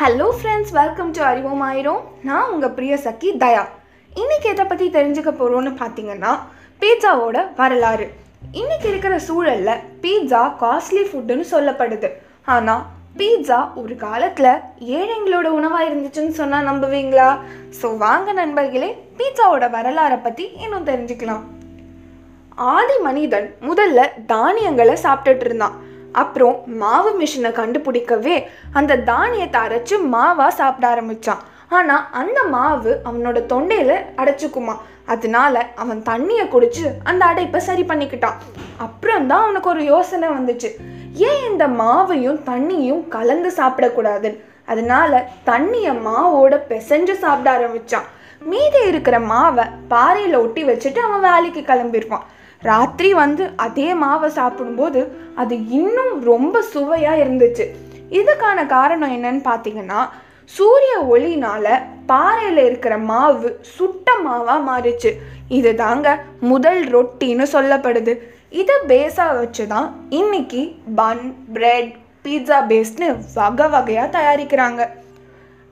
Hello friends welcome to அறிவோம் ஆயிரும் நான் உங்கள் பிரிய சக்கி தயா. இன்றைக்கி எதை பற்றி தெரிஞ்சுக்க போகிறோன்னு பார்த்தீங்கன்னா பீட்சாவோட வரலாறு. இன்னைக்கு இருக்கிற சூழலில் பீட்சா காஸ்ட்லி ஃபுட்டுன்னு சொல்லப்படுது. ஆனால் பீட்சா ஒரு காலத்தில் ஏழைங்களோட உணவாக இருந்துச்சுன்னு சொன்னால் நம்புவீங்களா? ஸோ வாங்க நண்பர்களே பீட்சாவோட வரலாறை பற்றி இன்னும் தெரிஞ்சுக்கலாம். ஆதி மனிதன் முதல்ல தானியங்களை சாப்பிட்டுட்டு இருந்தான். அப்புறம் மாவு மிஷினை கண்டுபிடிக்கவே அந்த தானியத்தை அரைச்சு மாவா சாப்பிட ஆரம்பிச்சான். ஆனா அந்த மாவு அவனோட தொண்டையில அடைச்சுக்குமா. அதனால அவன் தண்ணியை குடிச்சு அந்த அடைப்பை சரி பண்ணிக்கிட்டான். அப்புறம் தான் அவனுக்கு ஒரு யோசனை வந்துச்சு. ஏன் இந்த மாவையும் தண்ணியும் கலந்து சாப்பிடக்கூடாதுன்னு? அதனால தண்ணியை மாவோட பிசைஞ்சு சாப்பிட ஆரம்பிச்சான். மீதி இருக்கிற மாவை பாறையில் ஒட்டி வச்சுட்டு அவன் வேலைக்கு கிளம்பிடுவான் ராத்திரி வந்து அதே மாவை சாப்பிடும்போது அது இன்னும் ரொம்ப சுவையாக இருந்துச்சு. இதுக்கான காரணம் என்னன்னு பார்த்தீங்கன்னா சூரிய ஒளினால பாறையில் இருக்கிற மாவு சுட்ட மாவாக மாறிச்சு. இது தாங்க முதல் ரொட்டின்னு சொல்லப்படுது. இதை பேஸாக வச்சு தான் இன்னைக்கு பன் பிரெட் பீட்சா பேஸ்னு வகை வகையாக தயாரிக்கிறாங்க.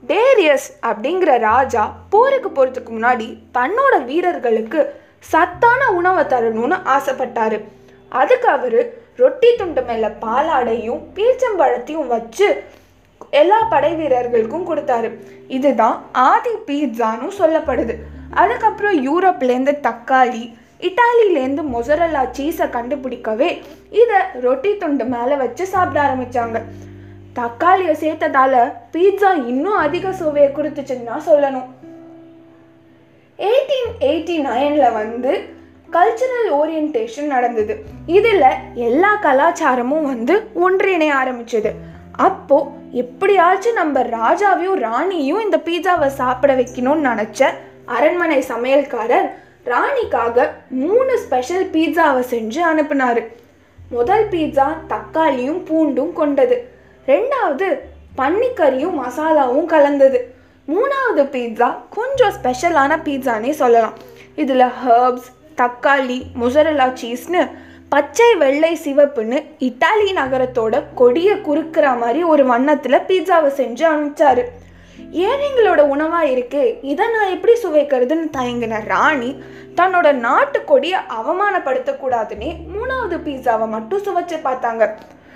டேரியஸ் அப்படிங்கிற ராஜா போருக்கு போகிறதுக்கு முன்னாடி தன்னோட வீரர்களுக்கு சத்தான உணவை தரணும்னு ஆசைப்பட்டாரு. அதுக்கு அவர் ரொட்டி துண்டு மேலே பாலாடையும் பீச்சம்பழத்தையும் வச்சு எல்லா படை வீரர்களுக்கும் கொடுத்தாரு. இதுதான் ஆதி பீட்சான்னு சொல்லப்படுது. அதுக்கப்புறம் யூரோப்லேருந்து தக்காளி இட்டாலியிலேருந்து மொசரல்லா சீஸை கண்டுபிடிக்கவே இதை ரொட்டி துண்டு மேலே வச்சு சாப்பிட ஆரம்பித்தாங்க தக்காளியை சேர்த்ததால பீட்சா இன்னும் அதிக சுவையை கொடுத்துச்சுன்னு தான் சொல்லணும். எயிட்டீன் எயிட்டி நைனில் வந்து கல்ச்சுரல் ஓரியன்டேஷன் நடந்தது. இதில் எல்லா கலாச்சாரமும் வந்து ஒன்றிணைய ஆரம்பிச்சது. அப்போ எப்படியாச்சும் நம்ம ராஜாவையும் ராணியும் இந்த பீட்சாவை சாப்பிட வைக்கணும்னு நினச்ச அரண்மனை சமையல்காரர் ராணிக்காக மூணு ஸ்பெஷல் பீட்சாவை செஞ்சு அனுப்புனாரு. முதல் பீட்சா தக்காளியும் பூண்டும் கொண்டது. ரெண்டாவது பன்னிக்கறியும் மசாலாவும் கலந்தது. மூணாவது பீட்சா கொஞ்சம் ஸ்பெஷலான பீட்ஸானே சொல்லலாம். இதில் ஹர்ப்ஸ் தக்காளி மொசரல்லா சீஸ்னு பச்சை வெள்ளை சிவப்புன்னு இட்டாலி நகரத்தோட கொடியை குறுக்கிற மாதிரி ஒரு வண்ணத்தில் பீட்சாவை செஞ்சு அனுப்பிச்சாரு. ஏழைங்களோட உணவாக இருக்கு? இதை நான் எப்படி சுவைக்கிறதுன்னு தயங்கின ராணி தன்னோட நாட்டு கொடியை அவமானப்படுத்தக்கூடாதுன்னே மூணாவது பீட்சாவை மட்டும் சுவைச்சு பார்த்தாங்க.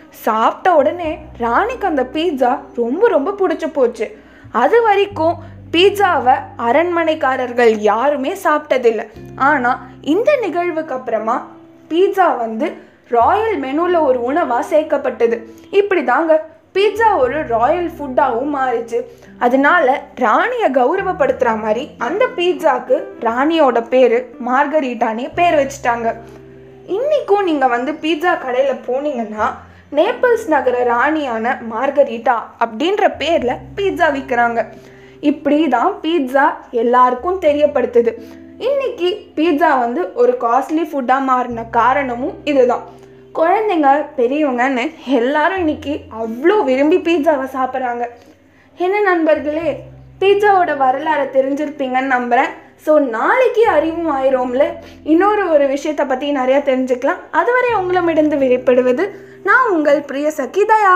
சாப்பிட்ட உடனே ராணிக்கு அந்த பீட்சா ரொம்ப ரொம்ப பிடிச்சி போச்சு. அது வரைக்கும் பீட்சாவை அரண்மனைக்காரர்கள் யாருமே சாப்பிட்டதில்லை. ஆனால் இந்த நிகழ்வுக்கு அப்புறமா பீட்சா வந்து ராயல் மெனுவில் ஒரு உணவாக சேர்க்கப்பட்டது. இப்படி தாங்க பீட்சா ஒரு ராயல் ஃபுட்டாகவும் மாறிச்சு. அதனால ராணியை கௌரவப்படுத்துகிற மாதிரி அந்த பீட்சாக்கு ராணியோட பேர் மார்கரீட்டானே பேர் வச்சுட்டாங்க. இன்றைக்கும் நீங்கள் வந்து பீட்சா கடையில் போனீங்கன்னா நேபிள்ஸ் நகர ராணியான மார்கரீட்டா அப்படின்ற பேரில் பீட்சா விற்கிறாங்க இப்படி தான் பீட்சா எல்லாருக்கும் தெரியப்படுத்துது. இன்னைக்கு பீட்சா வந்து ஒரு காஸ்ட்லி ஃபுட்டாக மாறின காரணமும் இதுதான். குழந்தைங்க பெரியவங்கன்னு எல்லாரும் இன்னைக்கு அவ்வளோ விரும்பி பீட்சாவை சாப்பிட்றாங்க. என்ன நண்பர்களே பீட்சாவோட வரலாறை தெரிஞ்சிருப்பீங்கன்னு நம்புகிறேன் ஸோ நாளைக்கு அறிவும் ஆயிரோம்ல? இன்னொரு ஒரு விஷயத்தை பற்றி நிறையா தெரிஞ்சுக்கலாம். அதுவரை உங்களிடமிருந்து வெளிப்படுவது நான் உங்கள் பிரிய சகிதயா.